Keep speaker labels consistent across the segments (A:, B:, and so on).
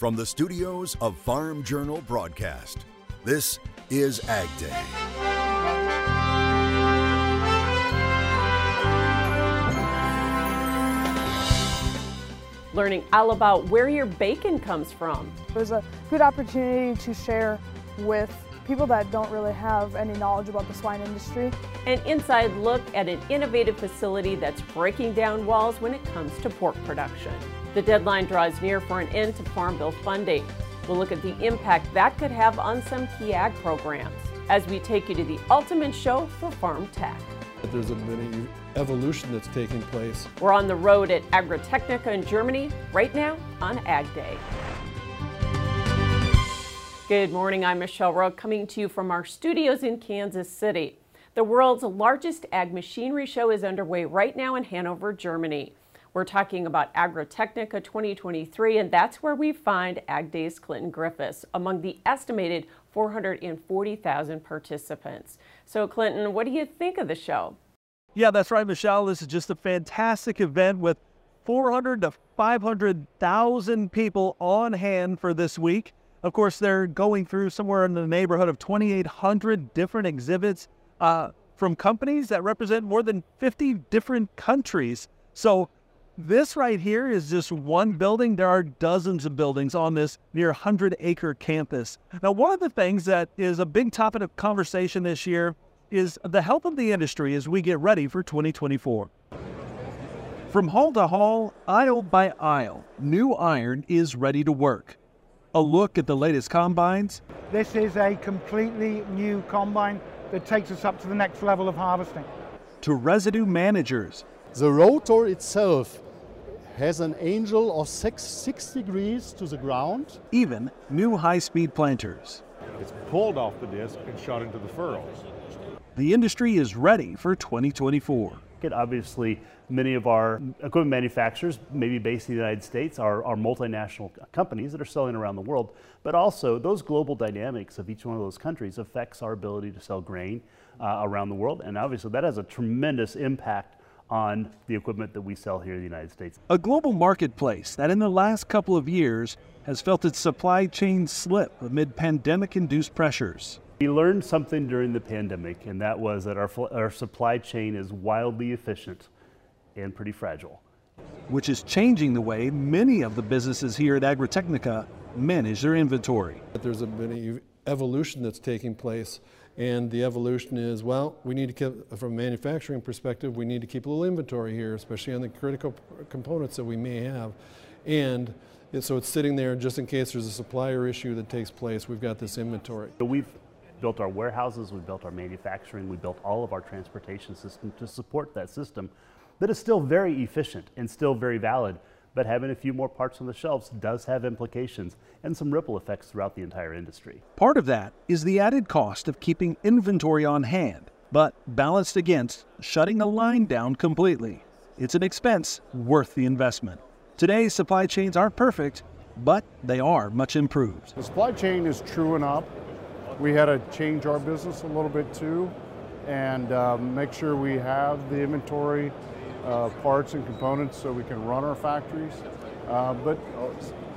A: From the studios of Farm Journal Broadcast, this is Ag Day.
B: Learning all about where your bacon comes from.
C: It was a good opportunity to share with people that don't really have any knowledge about the swine industry.
B: An inside look at an innovative facility that's breaking down walls when it comes to pork production. The deadline draws near for an end to Farm Bill funding. We'll look at the impact that could have on some key ag programs as we take you to the ultimate show for farm tech.
D: There's a mini evolution that's taking place.
B: We're on the road at Agritechnica in Germany right now on Ag Day. Good morning, I'm Michelle Rook coming to you from our studios in Kansas City. The world's largest ag machinery show is underway right now in Hanover, Germany. We're talking about Agritechnica 2023, and that's where we find Ag Day's Clinton Griffiths among the estimated 440,000 participants. So, Clinton, what do you think of the show?
E: Yeah, that's right, Michelle. This is just a fantastic event with 400 to 500,000 people on hand for this week. Of course, they're going through somewhere in the neighborhood of 2,800 different exhibits uh, from companies that represent more than 50 different countries. So, this right here is just one building. There are dozens of buildings on this near 100 acre campus. Now, one of the things that is a big topic of conversation this year is the health of the industry as we get ready for 2024. From hall to hall, aisle by aisle, new iron is ready to work. A look at the latest combines.
F: This is a completely new combine that takes us up to the next level of harvesting.
E: To residue managers.
G: The rotor itself has an angle of six, six degrees to the ground.
E: Even new high speed planters.
H: It's pulled off the disc and shot into the furrows.
E: The industry is ready for 2024.
I: Obviously, many of our equipment manufacturers, maybe based in the United States, are, are multinational companies that are selling around the world. But also, those global dynamics of each one of those countries affects our ability to sell grain uh, around the world. And obviously, that has a tremendous impact on the equipment that we sell here in the United States.
E: A global marketplace that in the last couple of years has felt its supply chain slip amid pandemic induced pressures.
I: We learned something during the pandemic, and that was that our, our supply chain is wildly efficient and pretty fragile.
E: Which is changing the way many of the businesses here at Agritechnica manage their inventory.
D: There's a mini evolution that's taking place and the evolution is, well, we need to keep, from a manufacturing perspective, we need to keep a little inventory here, especially on the critical components that we may have. And so it's sitting there just in case there's a supplier issue that takes place, we've got this inventory.
I: So we've built our warehouses, we've built our manufacturing, we built all of our transportation system to support that system that is still very efficient and still very valid but having a few more parts on the shelves does have implications and some ripple effects throughout the entire industry.
E: Part of that is the added cost of keeping inventory on hand, but balanced against shutting a line down completely. It's an expense worth the investment. Today's supply chains aren't perfect, but they are much improved.
H: The supply chain is truing up. We had to change our business a little bit too and um, make sure we have the inventory uh, parts and components so we can run our factories. Uh, but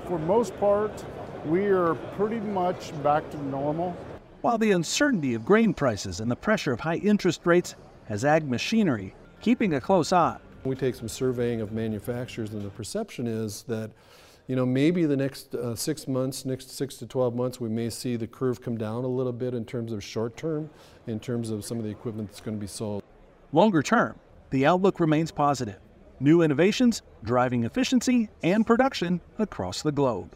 H: for most part, we are pretty much back to normal.
E: While the uncertainty of grain prices and the pressure of high interest rates has ag machinery keeping a close eye.
D: We take some surveying of manufacturers, and the perception is that you know, maybe the next uh, six months, next six to 12 months, we may see the curve come down a little bit in terms of short term, in terms of some of the equipment that's going to be sold.
E: Longer term, the outlook remains positive. New innovations driving efficiency and production across the globe.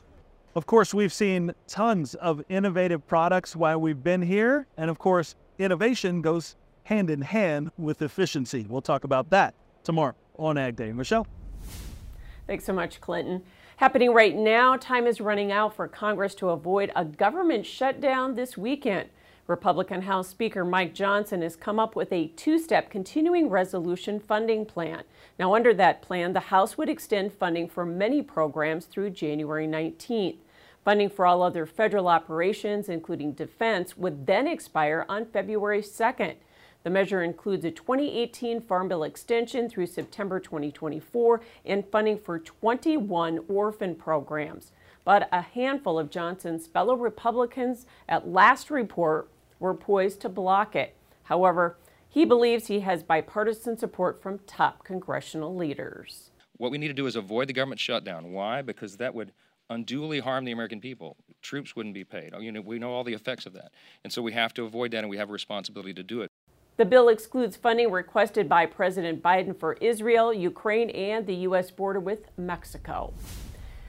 E: Of course, we've seen tons of innovative products while we've been here. And of course, innovation goes hand in hand with efficiency. We'll talk about that tomorrow on Ag Day. Michelle?
B: Thanks so much, Clinton. Happening right now, time is running out for Congress to avoid a government shutdown this weekend. Republican House Speaker Mike Johnson has come up with a two step continuing resolution funding plan. Now, under that plan, the House would extend funding for many programs through January 19th. Funding for all other federal operations, including defense, would then expire on February 2nd. The measure includes a 2018 Farm Bill extension through September 2024 and funding for 21 orphan programs. but a handful of Johnson's fellow Republicans at last report were poised to block it. However, he believes he has bipartisan support from top congressional leaders.
J: What we need to do is avoid the government shutdown. Why? Because that would unduly harm the American people. Troops wouldn't be paid. Oh, you know, we know all the effects of that. And so we have to avoid that and we have a responsibility to do it.
B: The bill excludes funding requested by President Biden for Israel, Ukraine, and the U.S. border with Mexico.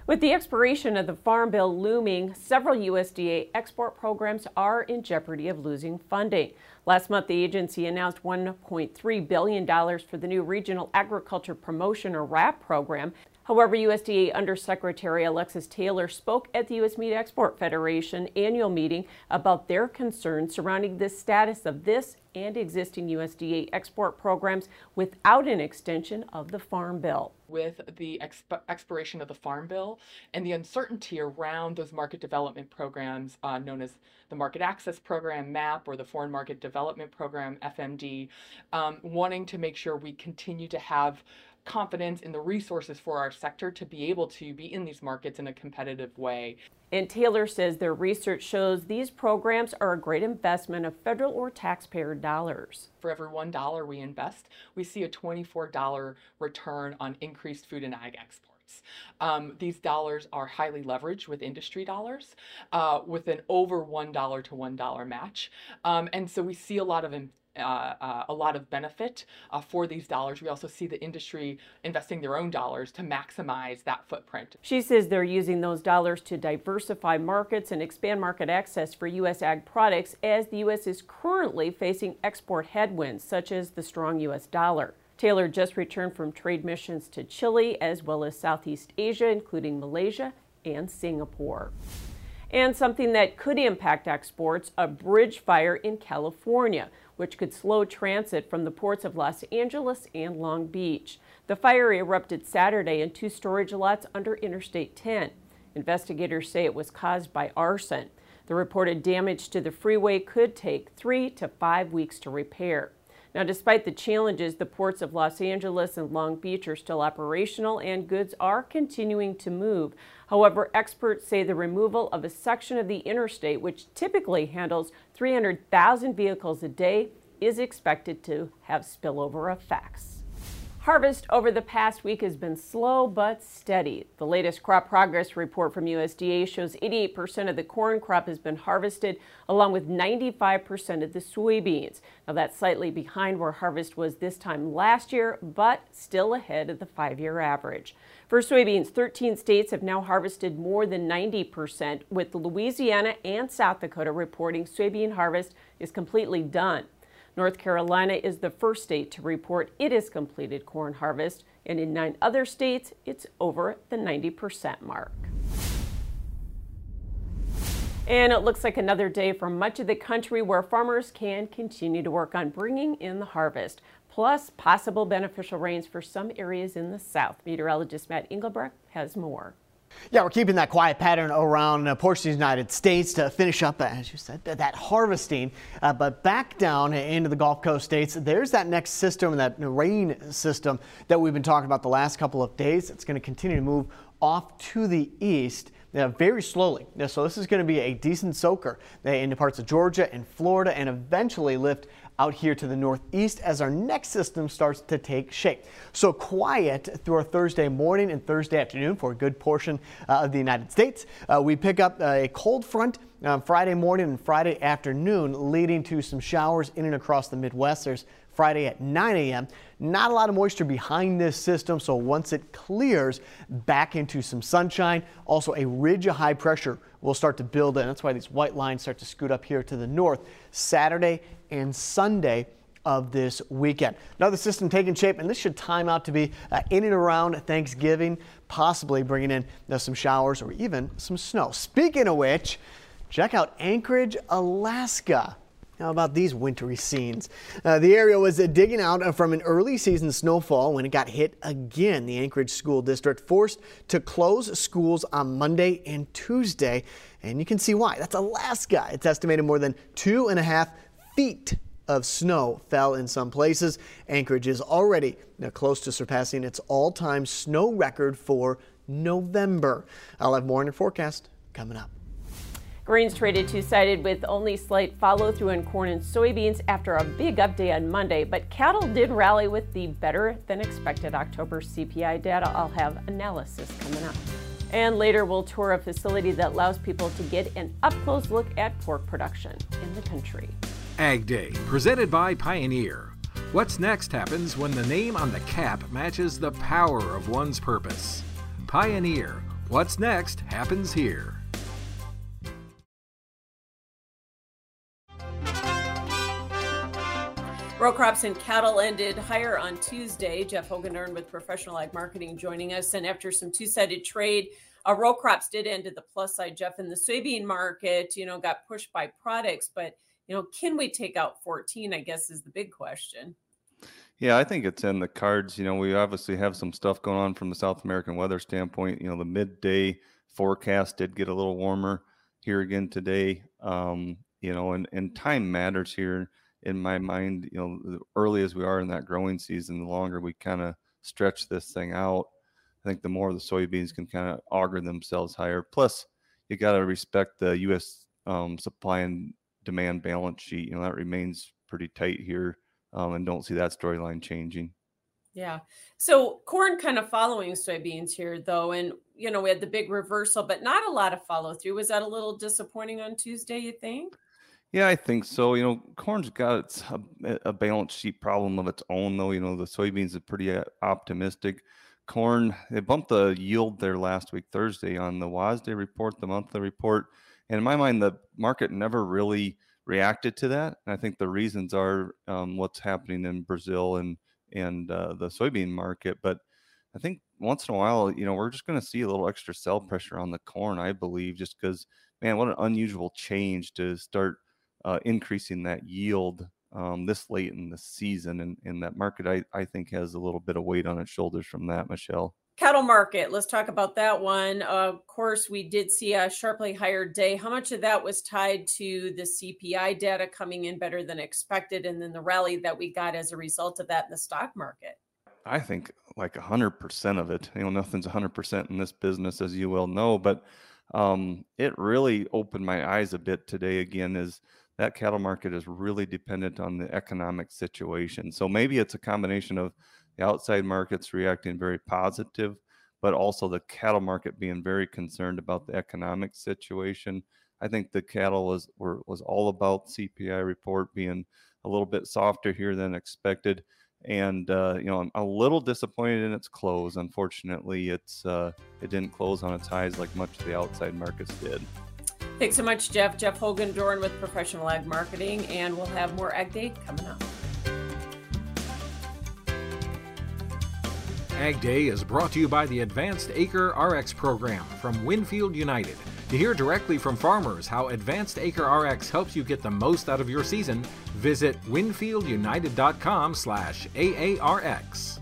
B: With the expiration of the Farm Bill looming, several USDA export programs are in jeopardy of losing funding. Last month, the agency announced $1.3 billion for the new Regional Agriculture Promotion or RAP program. However, USDA Undersecretary Alexis Taylor spoke at the U.S. Meat Export Federation annual meeting about their concerns surrounding the status of this and existing USDA export programs without an extension of the Farm Bill.
K: With the exp expiration of the Farm Bill and the uncertainty around those market development programs uh, known as the Market Access Program, MAP, or the Foreign Market Development Program, FMD, um, wanting to make sure we continue to have confidence in the resources for our sector to be able to be in these markets in a competitive way.
B: And Taylor says their research shows these programs are a great investment of federal or taxpayer dollars.
K: For every $1 we invest, we see a $24 return on increased food and ag exports. Um, these dollars are highly leveraged with industry dollars, uh, with an over $1 to $1 match. Um, and so we see a lot of uh, uh, a lot of benefit uh, for these dollars. We also see the industry investing their own dollars to maximize that footprint.
B: She says they're using those dollars to diversify markets and expand market access for U.S. ag products as the U.S. is currently facing export headwinds, such as the strong U.S. dollar. Taylor just returned from trade missions to Chile as well as Southeast Asia, including Malaysia and Singapore. And something that could impact exports a bridge fire in California which could slow transit from the ports of Los Angeles and Long Beach. The fire erupted Saturday in two storage lots under Interstate 10. Investigators say it was caused by arson. The reported damage to the freeway could take three to five weeks to repair. Now, despite the challenges, the ports of Los Angeles and Long Beach are still operational and goods are continuing to move. However, experts say the removal of a section of the interstate, which typically handles 300,000 vehicles a day, is expected to have spillover effects. Harvest over the past week has been slow but steady. The latest crop progress report from USDA shows 88% of the corn crop has been harvested, along with 95% of the soybeans. Now, that's slightly behind where harvest was this time last year, but still ahead of the five year average. For soybeans, 13 states have now harvested more than 90%, with Louisiana and South Dakota reporting soybean harvest is completely done. North Carolina is the first state to report it has completed corn harvest, and in nine other states, it's over the 90% mark. And it looks like another day for much of the country where farmers can continue to work on bringing in the harvest, plus possible beneficial rains for some areas in the south. Meteorologist Matt Engelbrecht has more.
L: Yeah, we're keeping that quiet pattern around uh, portions of the United States to finish up, as you said, that harvesting. Uh, but back down into the Gulf Coast states, there's that next system, that rain system that we've been talking about the last couple of days. It's going to continue to move off to the east. Uh, very slowly. So this is going to be a decent soaker uh, into parts of Georgia and Florida and eventually lift out here to the northeast as our next system starts to take shape. So quiet through our Thursday morning and Thursday afternoon for a good portion uh, of the United States. Uh, we pick up a cold front uh, Friday morning and Friday afternoon, leading to some showers in and across the Midwest. There's Friday at 9 a.m. Not a lot of moisture behind this system, so once it clears, back into some sunshine. Also, a ridge of high pressure will start to build in. That's why these white lines start to scoot up here to the north. Saturday and Sunday of this weekend. Another system taking shape, and this should time out to be uh, in and around Thanksgiving, possibly bringing in uh, some showers or even some snow. Speaking of which, check out Anchorage, Alaska. How about these wintry scenes? Uh, the area was uh, digging out uh, from an early season snowfall when it got hit again. The Anchorage School District forced to close schools on Monday and Tuesday, and you can see why. That's Alaska. It's estimated more than two and a half feet of snow fell in some places. Anchorage is already close to surpassing its all-time snow record for November. I'll have more in your forecast coming up.
B: Grains traded two sided with only slight follow through in corn and soybeans after a big update on Monday, but cattle did rally with the better than expected October CPI data. I'll have analysis coming up. And later, we'll tour a facility that allows people to get an up close look at pork production in the country.
M: Ag Day, presented by Pioneer. What's next happens when the name on the cap matches the power of one's purpose. Pioneer, what's next happens here.
B: Row crops and cattle ended higher on Tuesday. Jeff Hogendorn with Professional Ag Marketing joining us. And after some two sided trade, uh, row crops did end at the plus side. Jeff, in the soybean market, you know, got pushed by products, but, you know, can we take out 14? I guess is the big question.
N: Yeah, I think it's in the cards. You know, we obviously have some stuff going on from the South American weather standpoint. You know, the midday forecast did get a little warmer here again today. Um, you know, and, and time matters here in my mind, you know, the early as we are in that growing season, the longer we kind of stretch this thing out, I think the more the soybeans can kind of auger themselves higher. Plus, you got to respect the U.S. Um, supply and demand balance sheet. You know, that remains pretty tight here, um, and don't see that storyline changing.
B: Yeah. So corn kind of following soybeans here, though. And, you know, we had the big reversal, but not a lot of follow through. Was that a little disappointing on Tuesday, you think?
N: Yeah, I think so. You know, corn's got its a, a balance sheet problem of its own, though. You know, the soybeans are pretty uh, optimistic. Corn, they bumped the yield there last week, Thursday, on the WASDE report, the monthly report. And in my mind, the market never really reacted to that. And I think the reasons are um, what's happening in Brazil and and uh, the soybean market. But I think once in a while, you know, we're just going to see a little extra sell pressure on the corn. I believe, just because, man, what an unusual change to start uh, increasing that yield um, this late in the season. And, and that market, I, I think, has a little bit of weight on its shoulders from that, Michelle.
B: Cattle market, let's talk about that one. Uh, of course, we did see a sharply higher day. How much of that was tied to the CPI data coming in better than expected, and then the rally that we got as a result of that in the stock market?
N: I think like 100% of it. You know, nothing's 100% in this business, as you well know, but um, it really opened my eyes a bit today again is that cattle market is really dependent on the economic situation. So maybe it's a combination of the outside markets reacting very positive, but also the cattle market being very concerned about the economic situation. I think the cattle was were, was all about CPI report being a little bit softer here than expected, and uh, you know I'm a little disappointed in its close. Unfortunately, it's uh, it didn't close on its highs like much of the outside markets did.
B: Thanks so much, Jeff. Jeff Hogendorn with Professional Ag Marketing, and we'll have more Ag Day coming up.
M: Ag Day is brought to you by the Advanced Acre RX program from Winfield United. To hear directly from farmers how Advanced Acre RX helps you get the most out of your season, visit winfieldunited.com/aarx.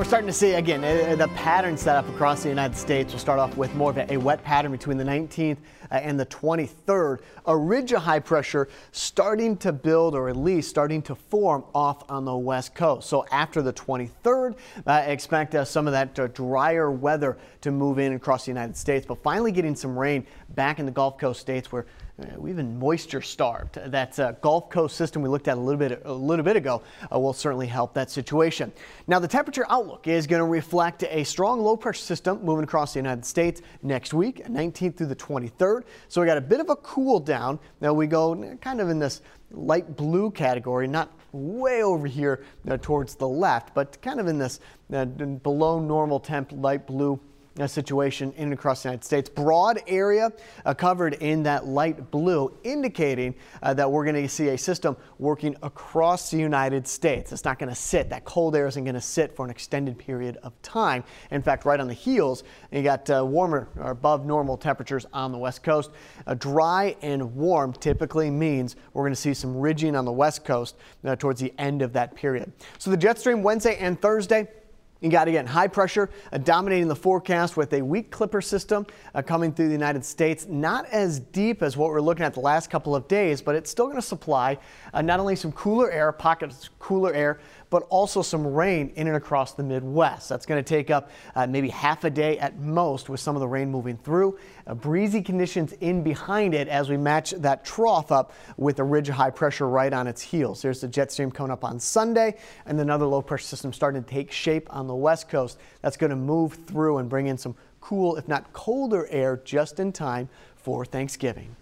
L: we're starting to see again uh, the pattern set up across the United States. We'll start off with more of a, wet pattern between the 19th uh, and the 23rd. A ridge of high pressure starting to build, or at least starting to form off on the west coast. So after the 23rd, uh, expect uh, some of that uh, drier weather to move in across the United States, but finally getting some rain back in the Gulf Coast states where uh, we've been moisture starved. That uh, Gulf Coast system we looked at a little bit a little bit ago uh, will certainly help that situation. Now the temperature outlook is going to reflect a strong low pressure system moving across the United States next week, 19th through the 23rd. So we got a bit of a cool down. Now we go kind of in this light blue category, not way over here uh, towards the left, but kind of in this uh, below normal temp light blue situation in and across the United States. Broad area uh, covered in that light blue, indicating uh, that we're going to see a system working across the United States. It's not going to sit. That cold air isn't going to sit for an extended period of time. In fact, right on the heels, you got uh, warmer or above normal temperatures on the west coast. dry and warm typically means we're going to see some ridging on the west coast uh, towards the end of that period. So the jet stream Wednesday and Thursday You got again high pressure uh, dominating the forecast with a weak clipper system uh, coming through the United States. Not as deep as what we're looking at the last couple of days, but it's still going to supply uh, not only some cooler air, pockets cooler air, but also some rain in and across the Midwest. That's going to take up uh, maybe half a day at most with some of the rain moving through. Uh, breezy conditions in behind it as we match that trough up with a ridge of high pressure right on its heels. There's the jet stream coming up on Sunday and another low pressure system starting to take shape on the west coast. That's going to move through and bring in some cool, if not colder air just in time for Thanksgiving.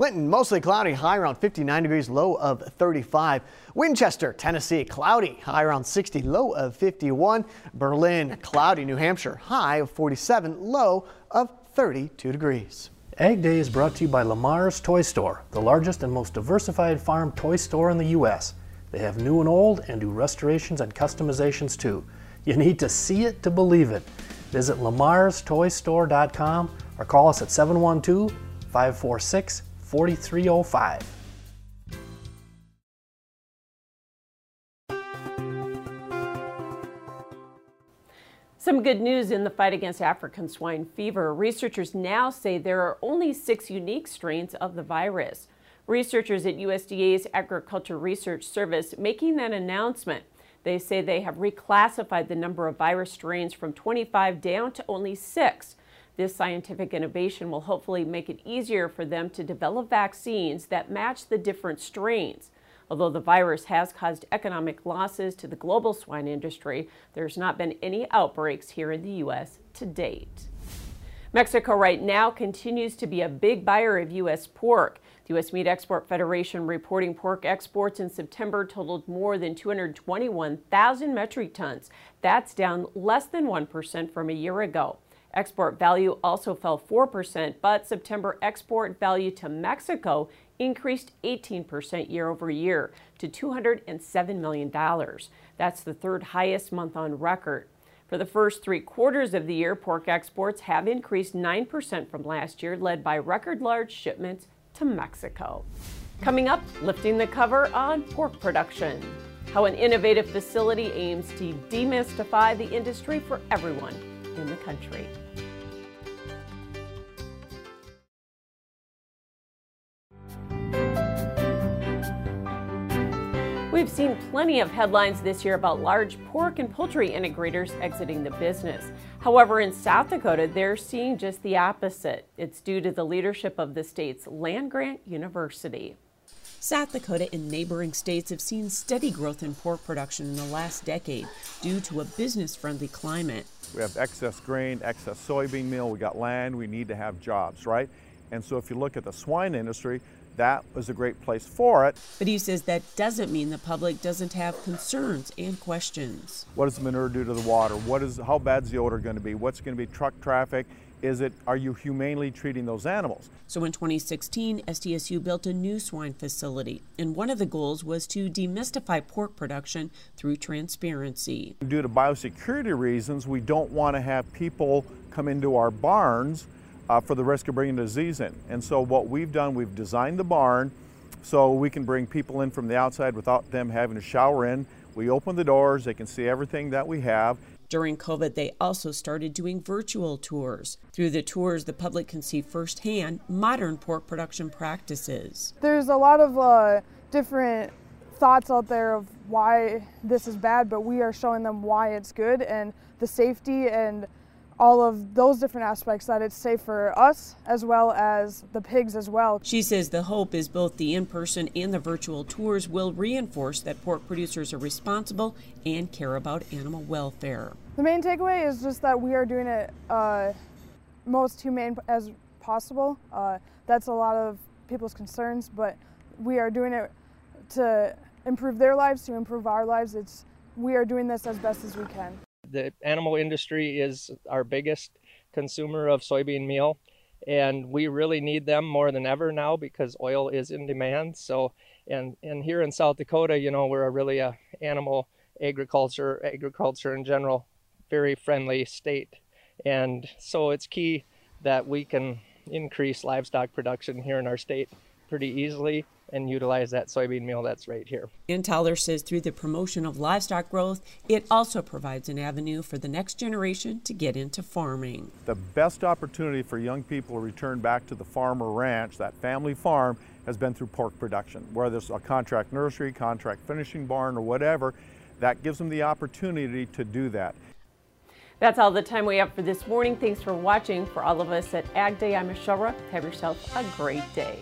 L: Clinton, mostly cloudy, high around 59 degrees, low of 35. Winchester, Tennessee, cloudy, high around 60, low of 51. Berlin, cloudy, New Hampshire, high of 47, low of 32 degrees.
O: Ag Day is brought to you by Lamar's Toy Store, the largest and most diversified farm toy store in the U.S. They have new and old and do restorations and customizations too. You need to see it to believe it. Visit lamarstoystore.com or call us at 712 546 4305.
B: Some good news in the fight against African swine fever. Researchers now say there are only six unique strains of the virus. Researchers at USDA's Agriculture Research Service making that announcement. They say they have reclassified the number of virus strains from 25 down to only six. This scientific innovation will hopefully make it easier for them to develop vaccines that match the different strains. Although the virus has caused economic losses to the global swine industry, there's not been any outbreaks here in the U.S. to date. Mexico right now continues to be a big buyer of U.S. pork. The U.S. Meat Export Federation reporting pork exports in September totaled more than 221,000 metric tons. That's down less than 1% from a year ago. Export value also fell 4%, but September export value to Mexico increased 18% year over year to $207 million. That's the third highest month on record. For the first three quarters of the year, pork exports have increased 9% from last year, led by record large shipments to Mexico. Coming up, lifting the cover on pork production. How an innovative facility aims to demystify the industry for everyone in the country. We've seen plenty of headlines this year about large pork and poultry integrators exiting the business. However, in South Dakota, they're seeing just the opposite. It's due to the leadership of the state's land grant university.
P: South Dakota and neighboring states have seen steady growth in pork production in the last decade due to a business friendly climate.
Q: We have excess grain, excess soybean meal, we got land, we need to have jobs, right? And so if you look at the swine industry, that was a great place for it.
P: But he says that doesn't mean the public doesn't have concerns and questions.
Q: What does the manure do to the water? What is how bad's the odor going to be? What's going to be truck traffic? Is it are you humanely treating those animals?
P: So in 2016, SDSU built a new swine facility, and one of the goals was to demystify pork production through transparency.
Q: Due to biosecurity reasons, we don't want to have people come into our barns uh, for the risk of bringing disease in. And so what we've done, we've designed the barn so we can bring people in from the outside without them having to shower in. We open the doors, they can see everything that we have.
P: During COVID, they also started doing virtual tours. Through the tours, the public can see firsthand modern pork production practices.
C: There's a lot of uh, different thoughts out there of why this is bad, but we are showing them why it's good and the safety and all of those different aspects that it's safe for us as well as the pigs as well.
P: She says the hope is both the in person and the virtual tours will reinforce that pork producers are responsible and care about animal welfare.
C: The main takeaway is just that we are doing it uh, most humane as possible. Uh, that's a lot of people's concerns, but we are doing it to improve their lives, to improve our lives. It's we are doing this as best as we can
R: the animal industry is our biggest consumer of soybean meal and we really need them more than ever now because oil is in demand. So and and here in south dakota you know we're a really a animal agriculture agriculture in general very friendly state. And so it's key that we can increase livestock production here in our state pretty easily and utilize that soybean meal that's right here.
P: Enthaler says through the promotion of livestock growth, it also provides an avenue for the next generation to get into farming.
Q: The best opportunity for young people to return back to the farm or ranch, that family farm, has been through pork production, whether it's a contract nursery, contract finishing barn, or whatever. That gives them the opportunity to do that.
B: That's all the time we have for this morning. Thanks for watching. For all of us at Ag Day, I'm Michelle Rook. Have yourself a great day.